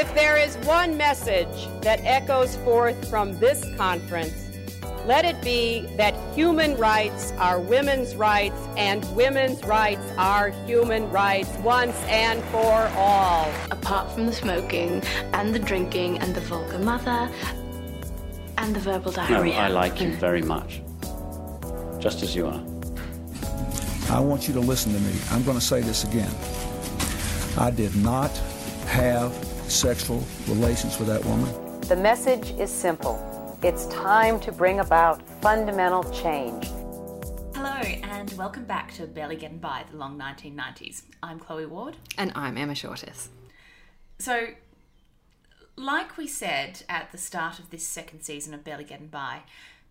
If there is one message that echoes forth from this conference, let it be that human rights are women's rights and women's rights are human rights once and for all. Apart from the smoking and the drinking and the vulgar mother and the verbal diarrhea. No, I like you very much. Just as you are. I want you to listen to me. I'm going to say this again. I did not have sexual relations with that woman. The message is simple. It's time to bring about fundamental change. Hello, and welcome back to Barely Getting By, the long 1990s. I'm Chloe Ward. And I'm Emma Shortis. So, like we said at the start of this second season of Barely Getting By,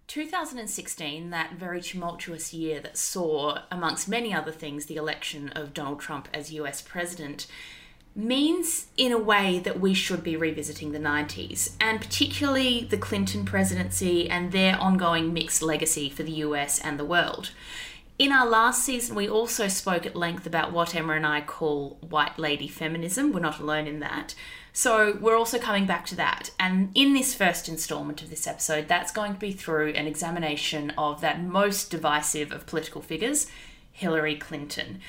2016, that very tumultuous year that saw, amongst many other things, the election of Donald Trump as US president, means in a way that we should be revisiting the 90s, and particularly the Clinton presidency and their ongoing mixed legacy for the US and the world. In our last season, we also spoke at length about what Emma and I call white lady feminism. We're not alone in that. So, we're also coming back to that. And in this first installment of this episode, that's going to be through an examination of that most divisive of political figures, Hillary Clinton.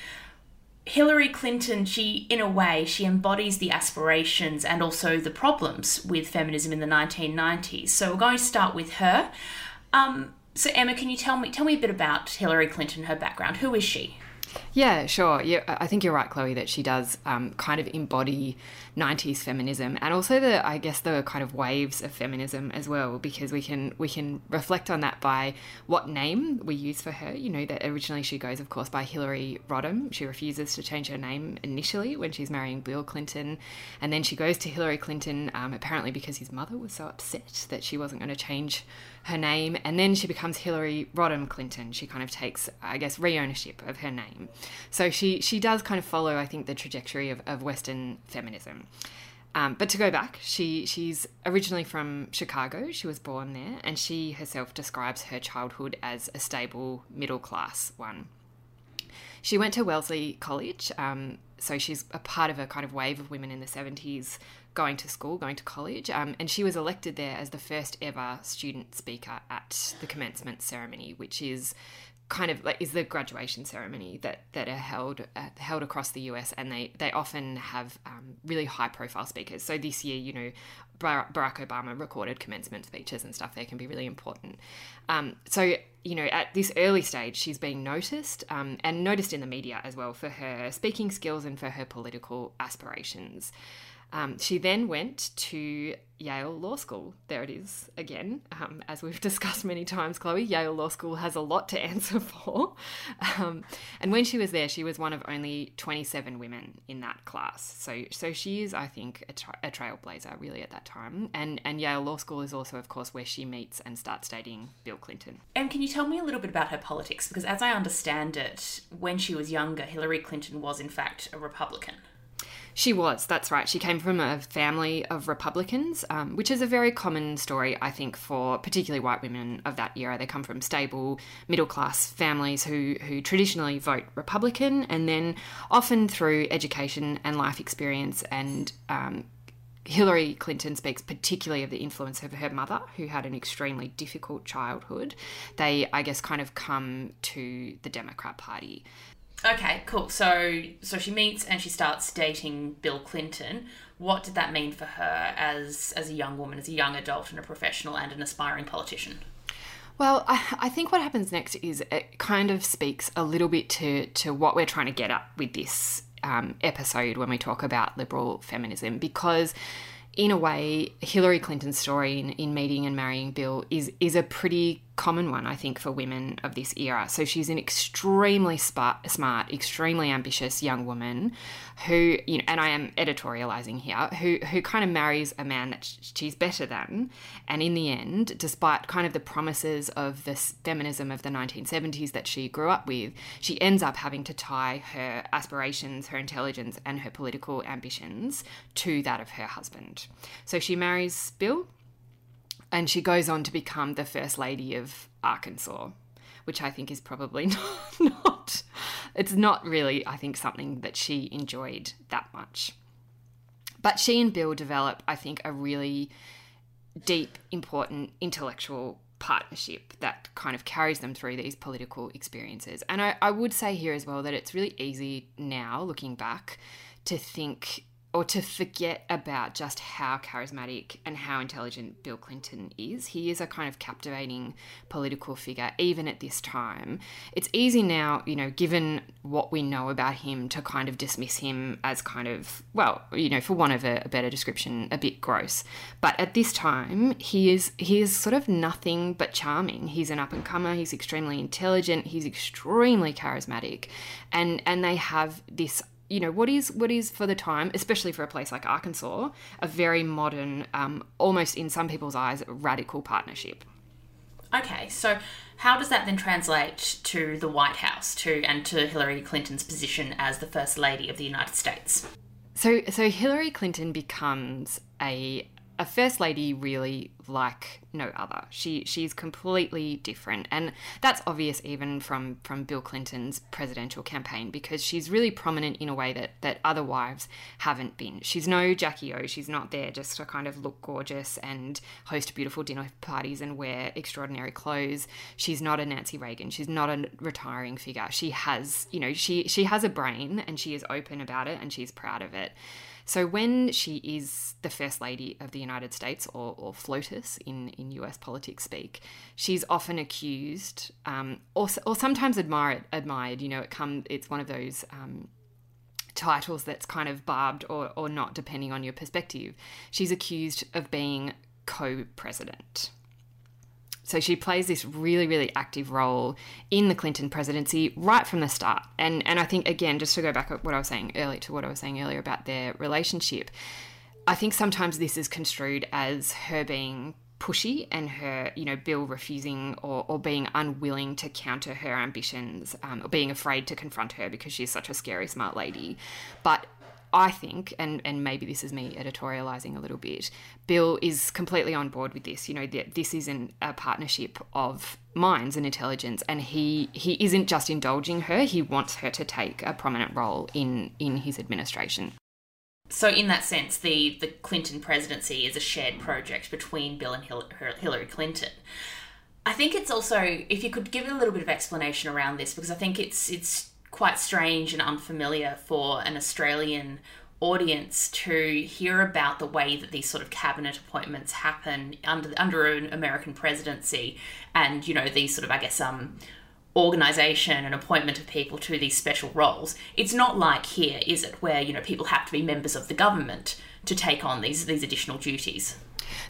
Hillary Clinton, she, in a way, she embodies the aspirations and also the problems with feminism in the 1990s. So we're going to start with her. Um, so Emma, can you tell me tell me a bit about Hillary Clinton, her background? Who is she? Yeah, sure. Yeah, I think you're right, Chloe, that she does um, kind of embody 90s feminism and also the, I guess, the kind of waves of feminism as well, because we can we can reflect on that by what name we use for her. You know that originally she goes, of course, by Hillary Rodham. She refuses to change her name initially when she's marrying Bill Clinton, and then she goes to Hillary Clinton um, apparently because his mother was so upset that she wasn't going to change her name, and then she becomes Hillary Rodham Clinton. She kind of takes, I guess, re-ownership of her name. So she she does kind of follow, I think, the trajectory of, of Western feminism. Um, but to go back, she she's originally from Chicago. She was born there, and she herself describes her childhood as a stable middle class one. She went to Wellesley College, um, so she's a part of a kind of wave of women in the 70s going to school, going to college, um, and she was elected there as the first ever student speaker at the commencement ceremony, which is kind of like is the graduation ceremony that that are held uh, held across the US, and they they often have um, really high profile speakers. So this year, you know, Barack Obama recorded commencement speeches and stuff. They can be really important. Um, so you know, at this early stage, she's being noticed um, and noticed in the media as well for her speaking skills and for her political aspirations. Um, she then went to Yale Law School. There it is again. Um, as we've discussed many times, Chloe, Yale Law School has a lot to answer for. Um, and when she was there, she was one of only 27 women in that class. So, so she is, I think, a, tra- a trailblazer really at that time. And, and Yale Law School is also, of course, where she meets and starts dating Bill Clinton. And can you tell me a little bit about her politics? Because as I understand it, when she was younger, Hillary Clinton was in fact a Republican. She was, that's right. She came from a family of Republicans, um, which is a very common story, I think, for particularly white women of that era. They come from stable, middle class families who, who traditionally vote Republican, and then often through education and life experience and um, Hillary Clinton speaks particularly of the influence of her mother, who had an extremely difficult childhood. They, I guess, kind of come to the Democrat Party. Okay, cool. So so she meets and she starts dating Bill Clinton. What did that mean for her as as a young woman, as a young adult and a professional and an aspiring politician? Well, I, I think what happens next is it kind of speaks a little bit to to what we're trying to get at with this um, episode when we talk about liberal feminism, because in a way, Hillary Clinton's story in, in meeting and marrying Bill is is a pretty common one, I think, for women of this era. So she's an extremely smart, extremely ambitious young woman who, you know, and I am editorializing here, who who kind of marries a man that she's better than, and in the end, despite kind of the promises of this feminism of the 1970s that she grew up with, she ends up having to tie her aspirations, her intelligence, and her political ambitions to that of her husband. So she marries Bill and she goes on to become the first lady of Arkansas, which I think is probably not, not it's not really I think something that she enjoyed that much. But she and Bill develop, I think, a really deep, important intellectual partnership that kind of carries them through these political experiences. And I, I would say here as well that it's really easy now, looking back, to think or to forget about just how charismatic and how intelligent Bill Clinton is. He is a kind of captivating political figure, even at this time. It's easy now, you know, given what we know about him, to kind of dismiss him as kind of, well, you know, for want of a, a better description, a bit gross. But at this time, he is he is sort of nothing but charming. He's an up and comer. He's extremely intelligent. He's extremely charismatic, and and they have this you know what is what is for the time, especially for a place like Arkansas, a very modern, um, almost in some people's eyes, radical partnership. Okay, so how does that then translate to the White House, to and to Hillary Clinton's position as the First Lady of the United States? So, so Hillary Clinton becomes a a first lady really like no other. She she's completely different, and that's obvious even from from Bill Clinton's presidential campaign because she's really prominent in a way that that other wives haven't been. She's no Jackie O. She's not there just to kind of look gorgeous and host beautiful dinner parties and wear extraordinary clothes. She's not a Nancy Reagan. She's not a retiring figure. She has you know she she has a brain and she is open about it and she's proud of it. So when she is the First Lady of the United States, or, or FLOTUS in, in US politics speak, she's often accused, um, or, or sometimes admired, admired. You know, it come, it's one of those um, titles that's kind of barbed or, or not, depending on your perspective. She's accused of being co-president. So she plays this really, really active role in the Clinton presidency right from the start. And and I think again, just to go back to what I was saying earlier to what I was saying earlier about their relationship, I think sometimes this is construed as her being pushy and her, you know, Bill refusing or, or being unwilling to counter her ambitions, um, or being afraid to confront her because she's such a scary smart lady. But I think, and, and maybe this is me editorializing a little bit, Bill is completely on board with this. You know, that this isn't a partnership of minds and intelligence, and he he isn't just indulging her. He wants her to take a prominent role in in his administration. So, in that sense, the the Clinton presidency is a shared project between Bill and Hillary Clinton. I think it's also if you could give a little bit of explanation around this because I think it's it's quite strange and unfamiliar for an Australian audience to hear about the way that these sort of cabinet appointments happen under under an American presidency and you know these sort of I guess um organization and appointment of people to these special roles. It's not like here is it where you know people have to be members of the government to take on these these additional duties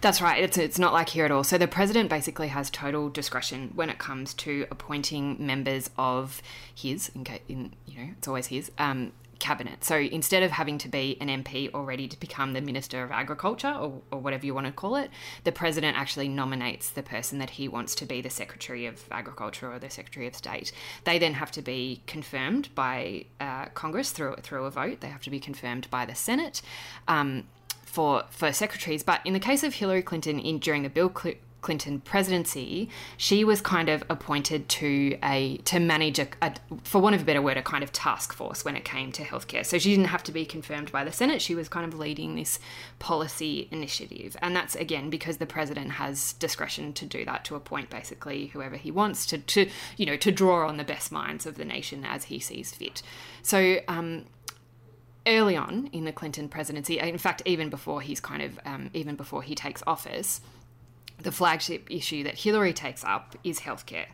that's right. It's it's not like here at all. So the president basically has total discretion when it comes to appointing members of his, in, in you know, it's always his um, cabinet. So instead of having to be an MP or ready to become the Minister of Agriculture or, or, whatever you want to call it, the president actually nominates the person that he wants to be the Secretary of Agriculture or the Secretary of State. They then have to be confirmed by uh, Congress through through a vote. They have to be confirmed by the Senate. Um, for for secretaries. But in the case of Hillary Clinton, in during the Bill Clinton presidency, she was kind of appointed to a to manage a, a, for want of a better word, a kind of task force when it came to healthcare. So she didn't have to be confirmed by the Senate. She was kind of leading this policy initiative, and that's again because the president has discretion to do that to appoint basically whoever he wants to to you know to draw on the best minds of the nation as he sees fit. So. Um, early on in the Clinton presidency, in fact, even before he's kind of, um, even before he takes office, the flagship issue that Hillary takes up is healthcare.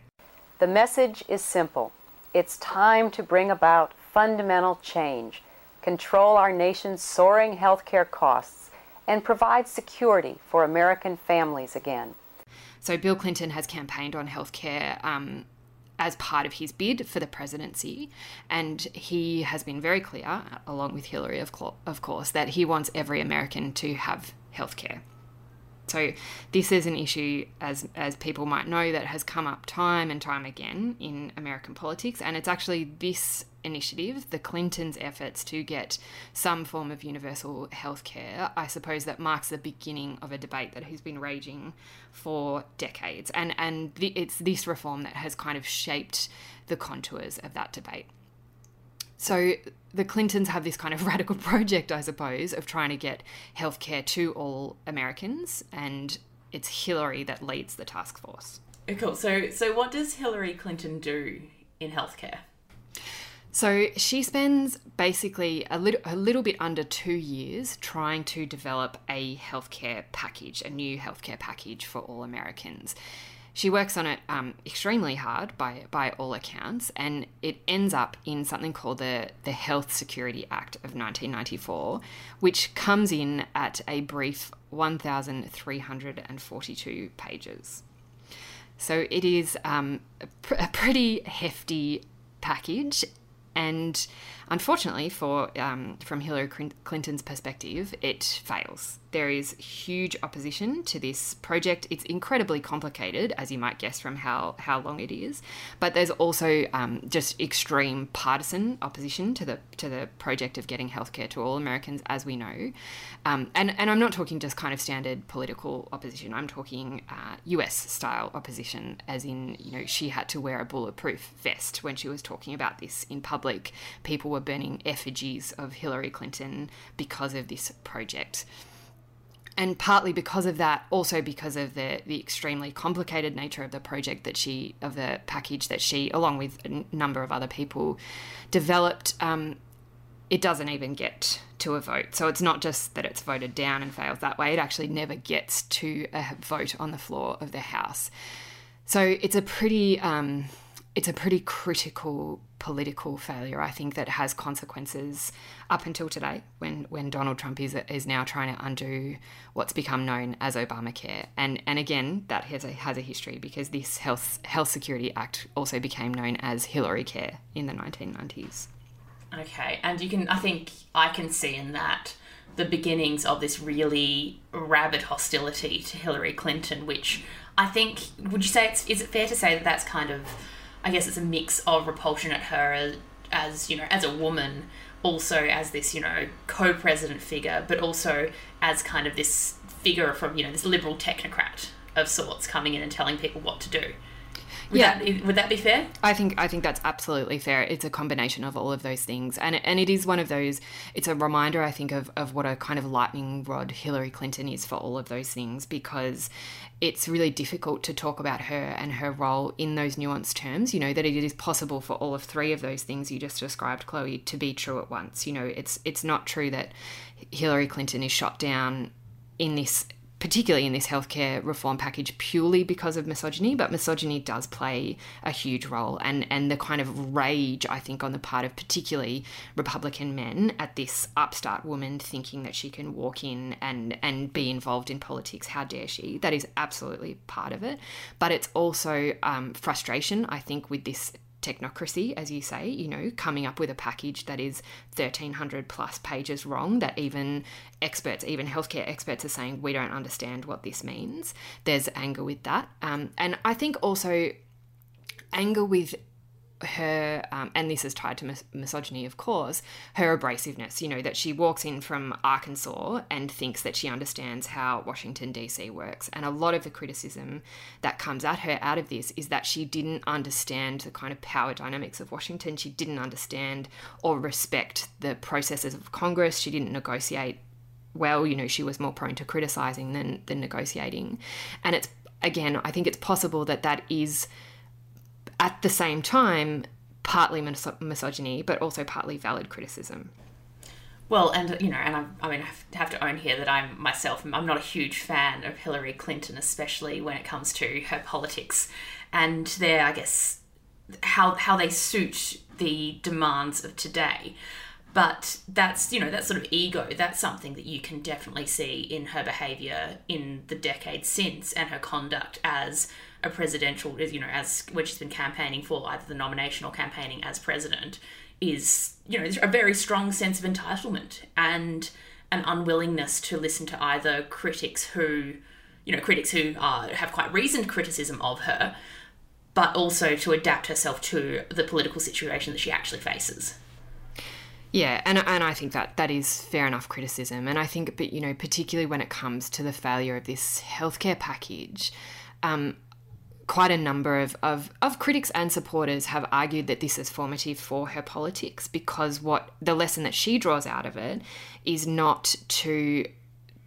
The message is simple it's time to bring about fundamental change, control our nation's soaring healthcare costs, and provide security for American families again. So, Bill Clinton has campaigned on healthcare um, as part of his bid for the presidency. And he has been very clear, along with Hillary, of, course, that he wants every American to have healthcare. So this is an issue, as as people might know, that has come up time and time again in American politics, and it's actually this initiative, the Clintons' efforts to get some form of universal health care, I suppose that marks the beginning of a debate that has been raging for decades, and and the, it's this reform that has kind of shaped the contours of that debate. So the Clintons have this kind of radical project, I suppose, of trying to get healthcare to all Americans, and it's Hillary that leads the task force. Cool. So, so what does Hillary Clinton do in healthcare? So she spends basically a little, a little bit under two years trying to develop a healthcare package, a new healthcare package for all Americans. She works on it um, extremely hard by, by all accounts, and it ends up in something called the, the Health Security Act of 1994, which comes in at a brief 1,342 pages. So it is um, a, pr- a pretty hefty package and unfortunately, for um, from Hillary Clinton's perspective, it fails. There is huge opposition to this project. It's incredibly complicated, as you might guess from how, how long it is. But there's also um, just extreme partisan opposition to the to the project of getting healthcare to all Americans, as we know. Um, and and I'm not talking just kind of standard political opposition. I'm talking uh, U.S. style opposition, as in you know she had to wear a bulletproof vest when she was talking about this in public. People were burning effigies of Hillary Clinton because of this project and partly because of that, also because of the the extremely complicated nature of the project that she of the package that she, along with a number of other people, developed. Um, it doesn't even get to a vote. So it's not just that it's voted down and fails that way. It actually never gets to a vote on the floor of the House. So it's a pretty um, it's a pretty critical political failure, I think, that has consequences up until today when, when Donald Trump is, is now trying to undo what's become known as Obamacare. And, and again, that has a, has a history because this Health, Health Security Act also became known as Hillary Care in the 1990s. Okay, and you can, I think I can see in that the beginnings of this really rabid hostility to Hillary Clinton, which I think, would you say it's, is it fair to say that that's kind of I guess it's a mix of repulsion at her as, as you know, as a woman, also as this, you know, co-president figure, but also as kind of this figure from, you know, this liberal technocrat of sorts coming in and telling people what to do. Would yeah, that, would that be fair? I think I think that's absolutely fair. It's a combination of all of those things, and and it is one of those. It's a reminder, I think, of of what a kind of lightning rod Hillary Clinton is for all of those things, because it's really difficult to talk about her and her role in those nuanced terms. You know that it is possible for all of three of those things you just described, Chloe, to be true at once. You know, it's it's not true that Hillary Clinton is shot down in this particularly in this healthcare reform package purely because of misogyny, but misogyny does play a huge role. And, and the kind of rage, I think, on the part of particularly Republican men at this upstart woman thinking that she can walk in and, and be involved in politics. How dare she? That is absolutely part of it. But it's also um, frustration, I think, with this technocracy, as you say, you know, coming up with a package that is 1300 plus pages wrong, that even experts, even healthcare experts, are saying we don't understand what this means. There's anger with that. Um, and I think also anger with her, um, and this is tied to mis- misogyny, of course, her abrasiveness. You know, that she walks in from Arkansas and thinks that she understands how Washington, D.C. works. And a lot of the criticism that comes at her out of this is that she didn't understand the kind of power dynamics of Washington. She didn't understand or respect the processes of Congress. She didn't negotiate well. You know, she was more prone to criticizing than, than negotiating. And it's, again, I think it's possible that that is at the same time, partly mis- misogyny, but also partly valid criticism. Well, and you know, and I, I mean, I have to own here that I'm myself. I'm not a huge fan of Hillary Clinton, especially when it comes to her politics, and their, I guess, how how they suit the demands of today. But that's you know that sort of ego. That's something that you can definitely see in her behaviour in the decades since, and her conduct as a presidential, you know, as when she's been campaigning for either the nomination or campaigning as president, is you know a very strong sense of entitlement and an unwillingness to listen to either critics who, you know, critics who uh, have quite reasoned criticism of her, but also to adapt herself to the political situation that she actually faces. Yeah, and and I think that that is fair enough criticism, and I think, but you know, particularly when it comes to the failure of this healthcare package, um, quite a number of, of, of critics and supporters have argued that this is formative for her politics because what the lesson that she draws out of it is not to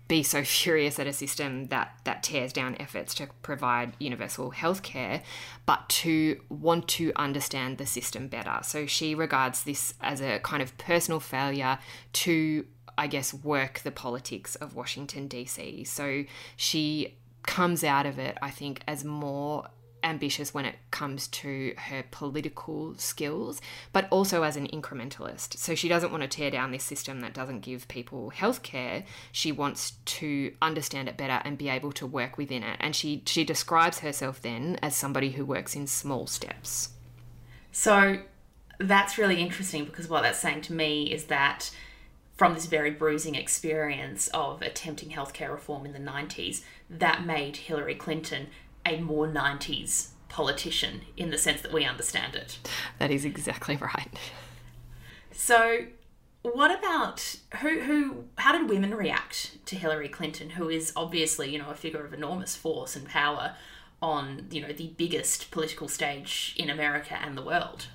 be so furious at a system that that tears down efforts to provide universal health care, but to want to understand the system better. So she regards this as a kind of personal failure to, I guess, work the politics of Washington DC. So she comes out of it, I think, as more ambitious when it comes to her political skills, but also as an incrementalist. So she doesn't want to tear down this system that doesn't give people healthcare. She wants to understand it better and be able to work within it. And she she describes herself then as somebody who works in small steps. So that's really interesting because what that's saying to me is that from this very bruising experience of attempting healthcare reform in the 90s, that made Hillary Clinton a more 90s politician in the sense that we understand it. That is exactly right. So, what about who who how did women react to Hillary Clinton who is obviously, you know, a figure of enormous force and power on, you know, the biggest political stage in America and the world?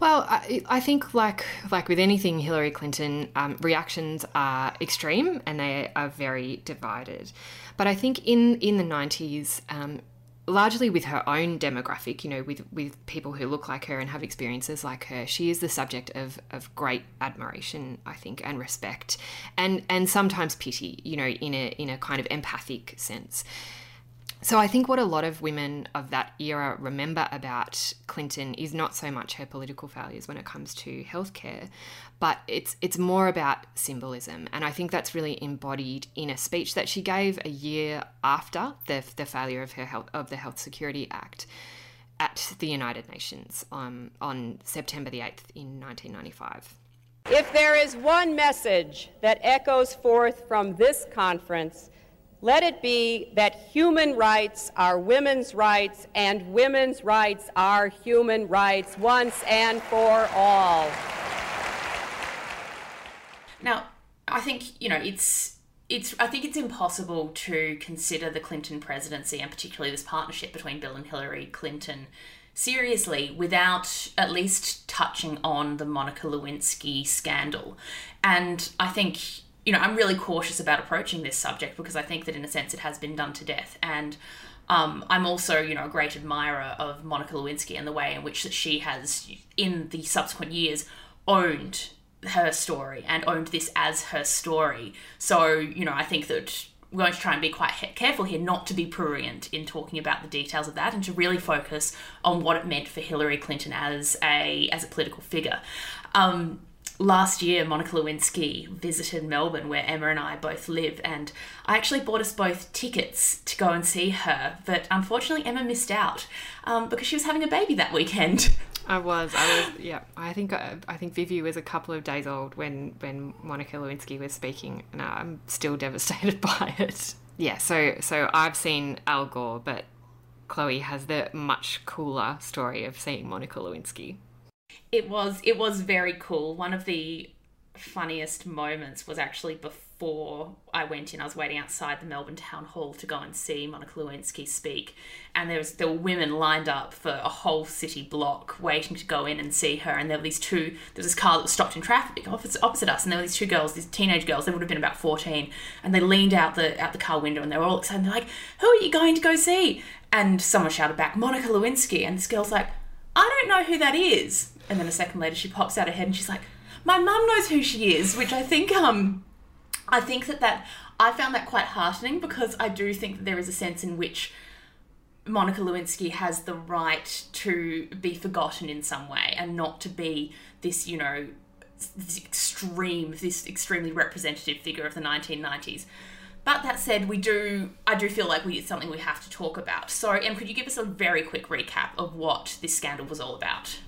Well, I, I, think like like with anything Hillary Clinton, um, reactions are extreme and they are very divided. But I think in in the nineties, um, largely with her own demographic, you know, with with people who look like her and have experiences like her, she is the subject of of great admiration, I think, and respect, and and sometimes pity, you know, in a in a kind of empathic sense. So I think what a lot of women of that era remember about Clinton is not so much her political failures when it comes to healthcare, but it's it's more about symbolism, and I think that's really embodied in a speech that she gave a year after the the failure of her health of the Health Security Act at the United Nations um, on September the eighth in 1995. If there is one message that echoes forth from this conference let it be that human rights are women's rights and women's rights are human rights once and for all. Now, I think, you know, it's it's I think it's impossible to consider the Clinton presidency and particularly this partnership between Bill and Hillary Clinton seriously without at least touching on the Monica Lewinsky scandal. And I think you know, I'm really cautious about approaching this subject because I think that in a sense it has been done to death. And um, I'm also, you know, a great admirer of Monica Lewinsky and the way in which that she has, in the subsequent years, owned her story and owned this as her story. So, you know, I think that we're going to try and be quite careful here not to be prurient in talking about the details of that and to really focus on what it meant for Hillary Clinton as a as a political figure. Um, last year, Monica Lewinsky visited Melbourne, where Emma and I both live, and I actually bought us both tickets to go and see her. But unfortunately, Emma missed out um, because she was having a baby that weekend. I was, I was, yeah. I think uh, I think Vivi was a couple of days old when when Monica Lewinsky was speaking, and I'm still devastated by it. Yeah, so so I've seen Al Gore, but Chloe has the much cooler story of seeing Monica Lewinsky it was it was very cool. One of the funniest moments was actually before I went in. I was waiting outside the Melbourne Town Hall to go and see Monica Lewinsky speak, and there was there were women lined up for a whole city block waiting to go in and see her. And there were these two. There was this car that was stopped in traffic opposite, opposite us, and there were these two girls, these teenage girls. They would have been about fourteen, and they leaned out the out the car window, and they were all excited. They're like, "Who are you going to go see?" And someone shouted back, "Monica Lewinsky," and this girl's like. I don't know who that is. And then a second later, she pops out her head and she's like, "My mum knows who she is," which I think um, I think that that I found that quite heartening because I do think that there is a sense in which Monica Lewinsky has the right to be forgotten in some way and not to be this, you know, this extreme, this extremely representative figure of the 1990s. But that said, we do, I do feel like we, it's something we have to talk about. So, Em, could you give us a very quick recap of what this scandal was all about?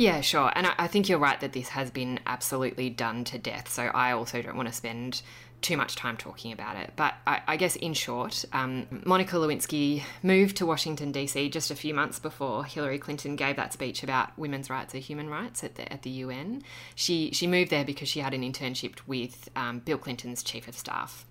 Yeah, sure. And I, think you're right that this has been absolutely done to death. So I also don't want to spend too much time talking about it. But I, I guess in short, um, Monica Lewinsky moved to Washington, D.C. just a few months before Hillary Clinton gave that speech about women's rights are human rights at the, at the UN. She, she moved there because she had an internship with um, Bill Clinton's chief of staff.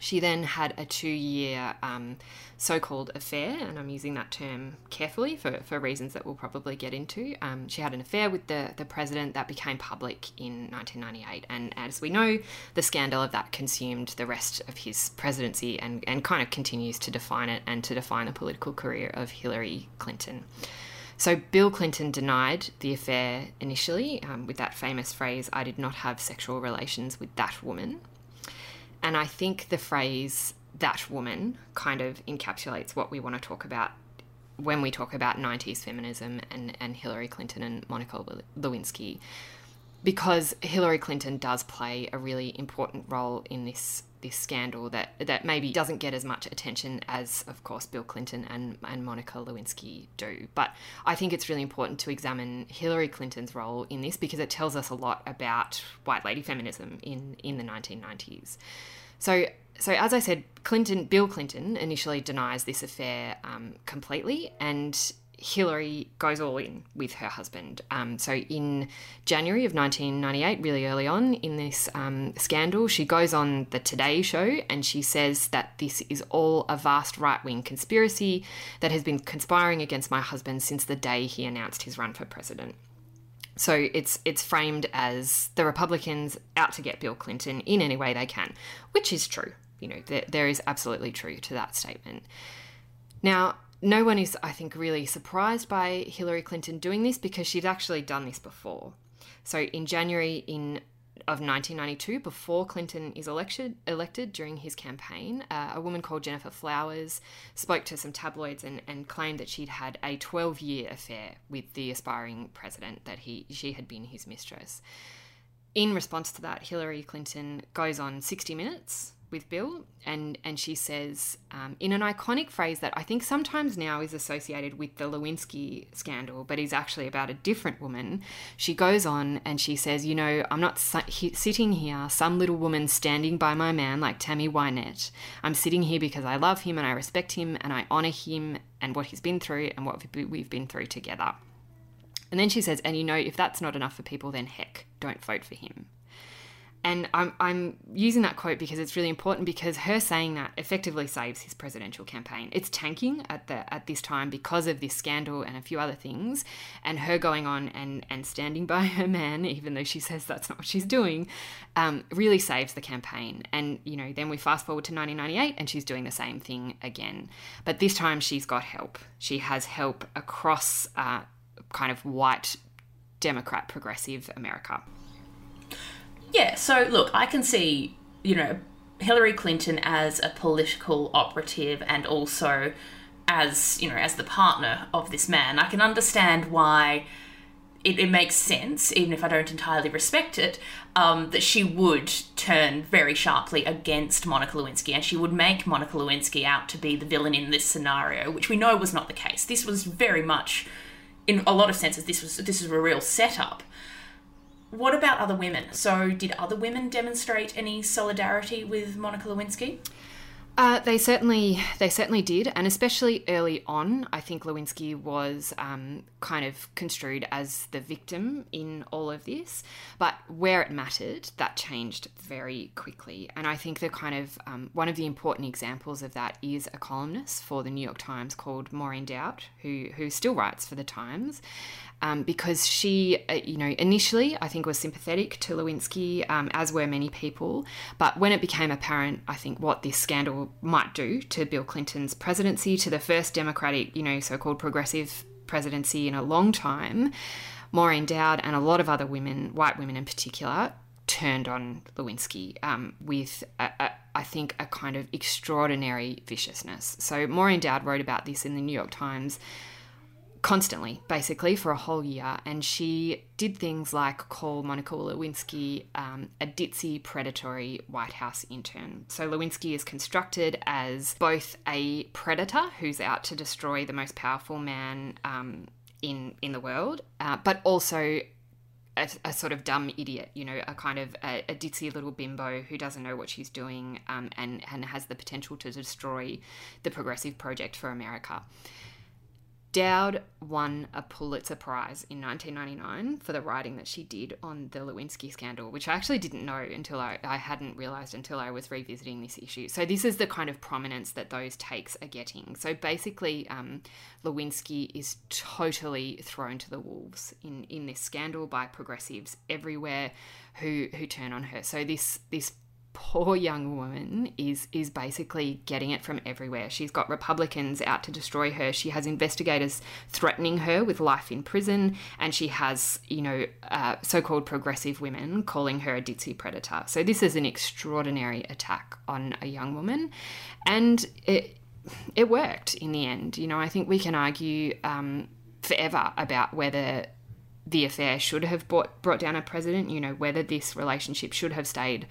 She then had a two year um, so called affair, and I'm using that term carefully for, for reasons that we'll probably get into. Um, she had an affair with the, the president that became public in 1998, and as we know, the scandal of that consumed the rest of his presidency and, and kind of continues to define it and to define the political career of Hillary Clinton. So, Bill Clinton denied the affair initially um, with that famous phrase, I did not have sexual relations with that woman. And I think the phrase that woman kind of encapsulates what we want to talk about when we talk about 90s feminism and, and Hillary Clinton and Monica Lewinsky. Because Hillary Clinton does play a really important role in this this scandal that that maybe doesn't get as much attention as, of course, Bill Clinton and, and Monica Lewinsky do. But I think it's really important to examine Hillary Clinton's role in this because it tells us a lot about white lady feminism in, in the 1990s. So so as I said, Clinton, Bill Clinton initially denies this affair um, completely, and Hillary goes all in with her husband. Um, so in January of 1998, really early on in this um, scandal, she goes on the Today Show and she says that this is all a vast right wing conspiracy that has been conspiring against my husband since the day he announced his run for president. So it's it's framed as the Republicans out to get Bill Clinton in any way they can, which is true you know, there, there is absolutely true to that statement. Now, no one is, I think, really surprised by Hillary Clinton doing this because she's actually done this before. So in January in of 1992, before Clinton is elected, elected during his campaign, uh, a woman called Gennifer Flowers spoke to some tabloids and, and claimed that she'd had a 12 year affair with the aspiring president, that he she had been his mistress. In response to that, Hillary Clinton goes on 60 Minutes with Bill, and and she says um, in an iconic phrase that I think sometimes now is associated with the Lewinsky scandal, but is actually about a different woman. She goes on and she says, "You know, I'm not sitting here, some little woman standing by my man like Tammy Wynette. I'm sitting here because I love him and I respect him and I honor him and what he's been through and what we've been through together." And then she says, "And you know, if that's not enough for people, then heck, don't vote for him." And I'm, I'm using that quote because it's really important because her saying that effectively saves his presidential campaign. It's tanking at the at this time because of this scandal and a few other things, and her going on and, and standing by her man, even though she says that's not what she's doing, um, really saves the campaign. And you know, then we fast forward to 1998, and she's doing the same thing again, but this time she's got help. She has help across uh, kind of white Democrat progressive America. Yeah, so look, I can see, you know, Hillary Clinton as a political operative and also as, you know, as the partner of this man. I can understand why it, it makes sense, even if I don't entirely respect it, um, that she would turn very sharply against Monica Lewinsky and she would make Monica Lewinsky out to be the villain in this scenario, which we know was not the case. This was very much, in a lot of senses, this was this was a real setup. What about other women? So, did other women demonstrate any solidarity with Monica Lewinsky? Uh, they certainly, they certainly did, and especially early on, I think Lewinsky was um, kind of construed as the victim in all of this. But where it mattered, that changed very quickly. And I think the kind of um, one of the important examples of that is a columnist for the New York Times called Maureen Dowd, who who still writes for the Times, um, because she, uh, you know, initially I think was sympathetic to Lewinsky, um, as were many people. But when it became apparent, I think what this scandal might do to Bill Clinton's presidency, to the first Democratic, you know, so-called progressive presidency in a long time, Maureen Dowd and a lot of other women, white women in particular, turned on Lewinsky um, with, a, a, I think, a kind of extraordinary viciousness. So Maureen Dowd wrote about this in the New York Times constantly, basically, for a whole year. And she did things like call Monica Lewinsky um, a ditzy, predatory White House intern. So Lewinsky is constructed as both a predator who's out to destroy the most powerful man um, in in the world, uh, but also a, a, sort of dumb idiot, you know, a kind of a, a ditzy little bimbo who doesn't know what she's doing um, and, and has the potential to destroy the progressive project for America Dowd won a Pulitzer Prize in 1999 for the writing that she did on the Lewinsky scandal, which I actually didn't know until I, I hadn't realized until I was revisiting this issue. So, this is the kind of prominence that those takes are getting. So, basically, um, Lewinsky is totally thrown to the wolves in, in this scandal by progressives everywhere who, who turn on her. So, this, this poor young woman is is basically getting it from everywhere. She's got Republicans out to destroy her. She has investigators threatening her with life in prison, and she has you know uh, so-called progressive women calling her a ditzy predator. So this is an extraordinary attack on a young woman, and it it worked in the end. You know, I think we can argue um, forever about whether the affair should have brought brought down a president. You know, whether this relationship should have stayed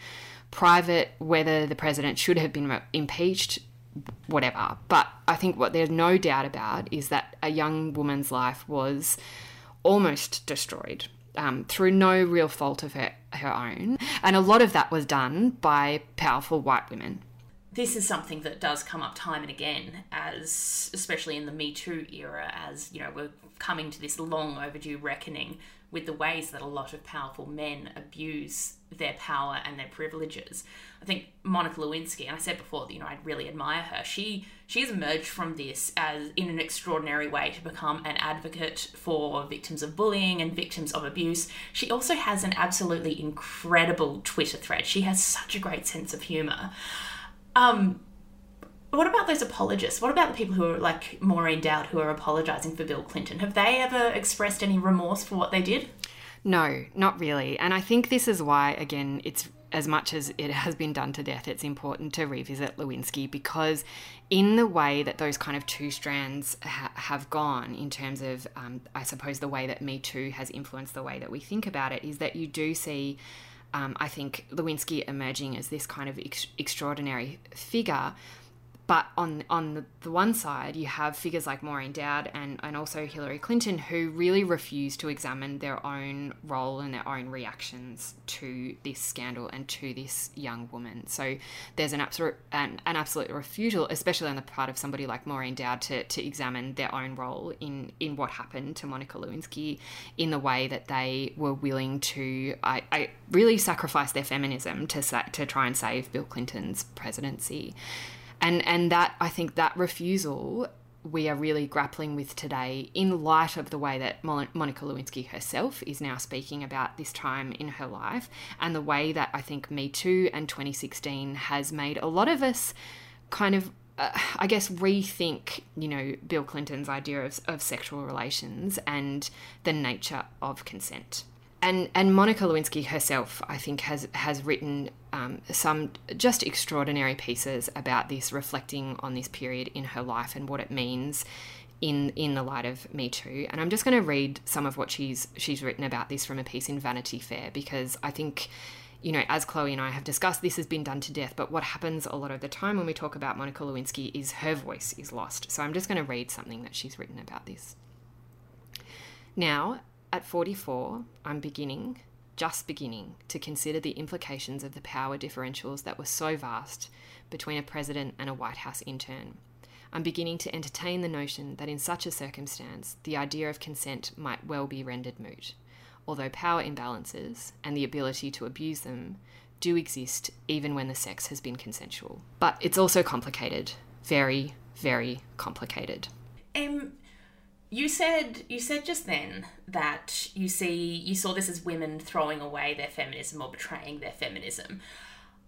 private, whether the president should have been impeached, whatever. But I think what there's no doubt about is that a young woman's life was almost destroyed um, through no real fault of her, her own. And a lot of that was done by powerful white women. This is something that does come up time and again, as especially in the Me Too era, as you know, we're coming to this long overdue reckoning with the ways that a lot of powerful men abuse their power and their privileges. I think Monica Lewinsky, and I said before that you know I really admire her. She has emerged from this as in an extraordinary way to become an advocate for victims of bullying and victims of abuse. She also has an absolutely incredible Twitter thread. She has such a great sense of humor. Um, what about those apologists? What about the people who are like Maureen Dowd who are apologizing for Bill Clinton? Have they ever expressed any remorse for what they did? No, not really. And I think this is why, again, it's as much as it has been done to death, it's important to revisit Lewinsky because, in the way that those kind of two strands ha- have gone, in terms of, um, I suppose, the way that Me Too has influenced the way that we think about it, is that you do see. Um, I think Lewinsky emerging as this kind of ex- extraordinary figure but on on the the one side, you have figures like Maureen Dowd and, and also Hillary Clinton who really refuse to examine their own role and their own reactions to this scandal and to this young woman. So there's an absolute an, an absolute refusal, especially on the part of somebody like Maureen Dowd, to, to examine their own role in in what happened to Monica Lewinsky in the way that they were willing to I, I really sacrifice their feminism to to try and save Bill Clinton's presidency and and that I think that refusal we are really grappling with today in light of the way that Monica Lewinsky herself is now speaking about this time in her life and the way that I think Me Too and 2016 has made a lot of us kind of uh, I guess rethink, you know, Bill Clinton's idea of, of sexual relations and the nature of consent and and Monica Lewinsky herself, I think, has has written um, some just extraordinary pieces about this, reflecting on this period in her life and what it means in in the light of Me Too. And I'm just going to read some of what she's she's written about this from a piece in Vanity Fair because I think. You know, as Chloe and I have discussed, this has been done to death. But what happens a lot of the time when we talk about Monica Lewinsky is her voice is lost. So I'm just going to read something that she's written about this. Now, at 44, I'm beginning, just beginning, to consider the implications of the power differentials that were so vast between a president and a White House intern. I'm beginning to entertain the notion that in such a circumstance, the idea of consent might well be rendered moot, although power imbalances and the ability to abuse them do exist even when the sex has been consensual. But it's also complicated, very, very complicated. Um, you said you said just then that you see you saw this as women throwing away their feminism or betraying their feminism.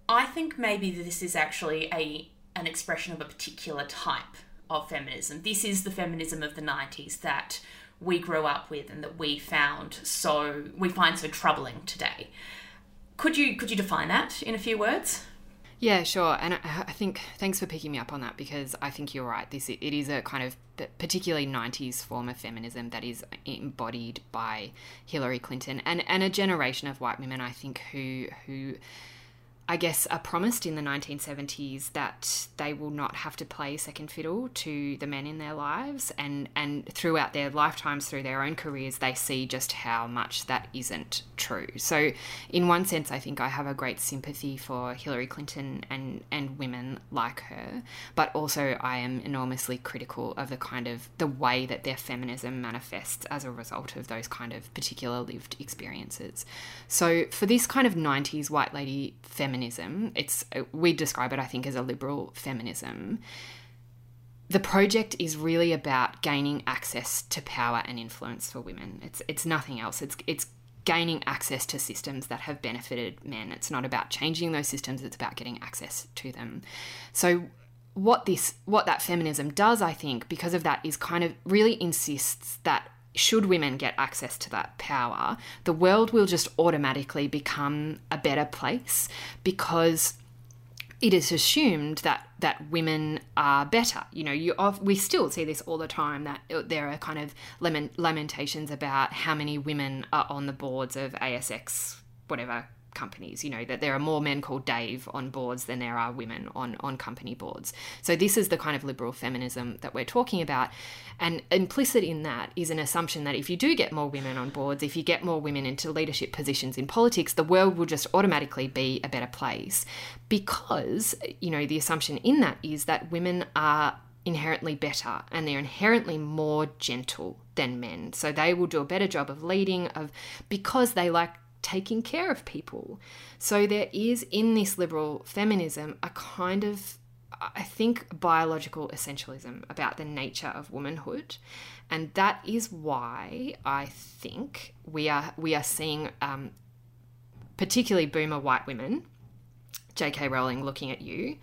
I think maybe this is actually a an expression of a particular type of feminism. This is the feminism of the 90s that we grew up with and that we found so we find so troubling today. Could you could you define that in a few words? Yeah, sure. And I, think thanks for picking me up on that because I think you're right. This it is a kind of particularly 90s form of feminism that is embodied by Hillary Clinton and and a generation of white women I think who who I guess, are promised in the 1970s that they will not have to play second fiddle to the men in their lives. And, and throughout their lifetimes, through their own careers, they see just how much that isn't true. So, in one sense, I think I have a great sympathy for Hillary Clinton and, and women like her. But also, I am enormously critical of the kind of the way that their feminism manifests as a result of those kind of particular lived experiences. So, for this kind of 90s white lady feminism, feminism, it's we describe it, I think, as a liberal feminism. The project is really about gaining access to power and influence for women. It's it's nothing else. It's it's gaining access to systems that have benefited men. It's not about changing those systems, it's about getting access to them. So what this what that feminism does, I think, because of that is kind of really insists that should women get access to that power, the world will just automatically become a better place because it is assumed that that women are better. You know, you we still see this all the time that uh, there are kind of lamentations about how many women are on the boards of ASX whatever companies you know that there are more men called dave on boards than there are women on on company boards. So this is the kind of liberal feminism that we're talking about. And implicit in that is an assumption that if you do get more women on boards if you get more women into leadership positions in politics the world will just automatically be a better place. Because you know the assumption in that is that women are inherently better and they're inherently more gentle than men. So they will do a better job of leading of because they like taking care of people. So there is in this liberal feminism a kind of I think biological essentialism about the nature of womanhood, and that is why I think we are we are seeing, um, particularly boomer white women, J.K. Rowling looking at you,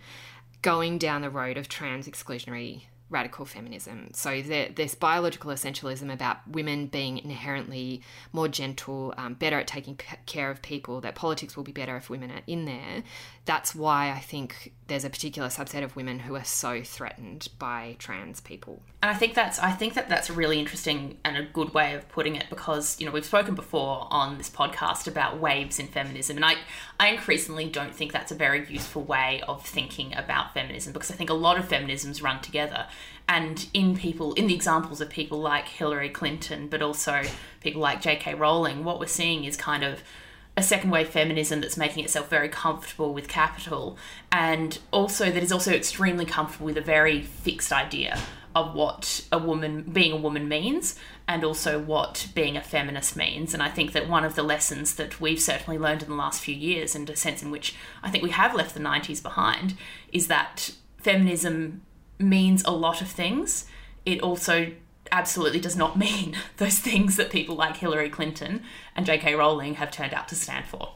going down the road of trans exclusionary radical feminism. So this biological essentialism about women being inherently more gentle, um, better at taking p- care of people, that politics will be better if women are in there. That's why I think there's a particular subset of women who are so threatened by trans people. And I think that's I think that that's a really interesting and a good way of putting it because you know we've spoken before on this podcast about waves in feminism, and I I increasingly don't think that's a very useful way of thinking about feminism because I think a lot of feminisms run together and in people in the examples of people like Hillary Clinton but also people like J.K. Rowling what we're seeing is kind of a second wave feminism that's making itself very comfortable with capital and also that is also extremely comfortable with a very fixed idea of what a woman being a woman means and also what being a feminist means and i think that one of the lessons that we've certainly learned in the last few years and a sense in which i think we have left the 90s behind is that feminism means a lot of things, it also absolutely does not mean those things that people like Hillary Clinton and J.K. Rowling have turned out to stand for.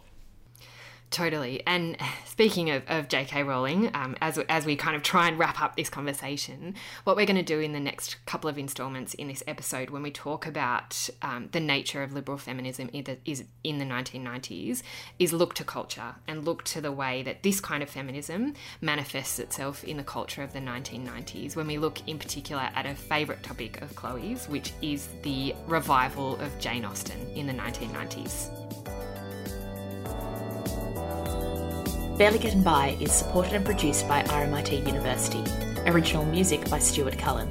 Totally. And speaking of, of J.K. Rowling, um, as, as we kind of try and wrap up this conversation, what we're going to do in the next couple of installments in this episode, when we talk about um, the nature of liberal feminism in the, is in the 1990s, is look to culture and look to the way that this kind of feminism manifests itself in the culture of the 1990s. When we look in particular at a favourite topic of Chloe's, which is the revival of Jane Austen in the 1990s. Barely Getting By is supported and produced by RMIT University. Original music by Stuart Cullen.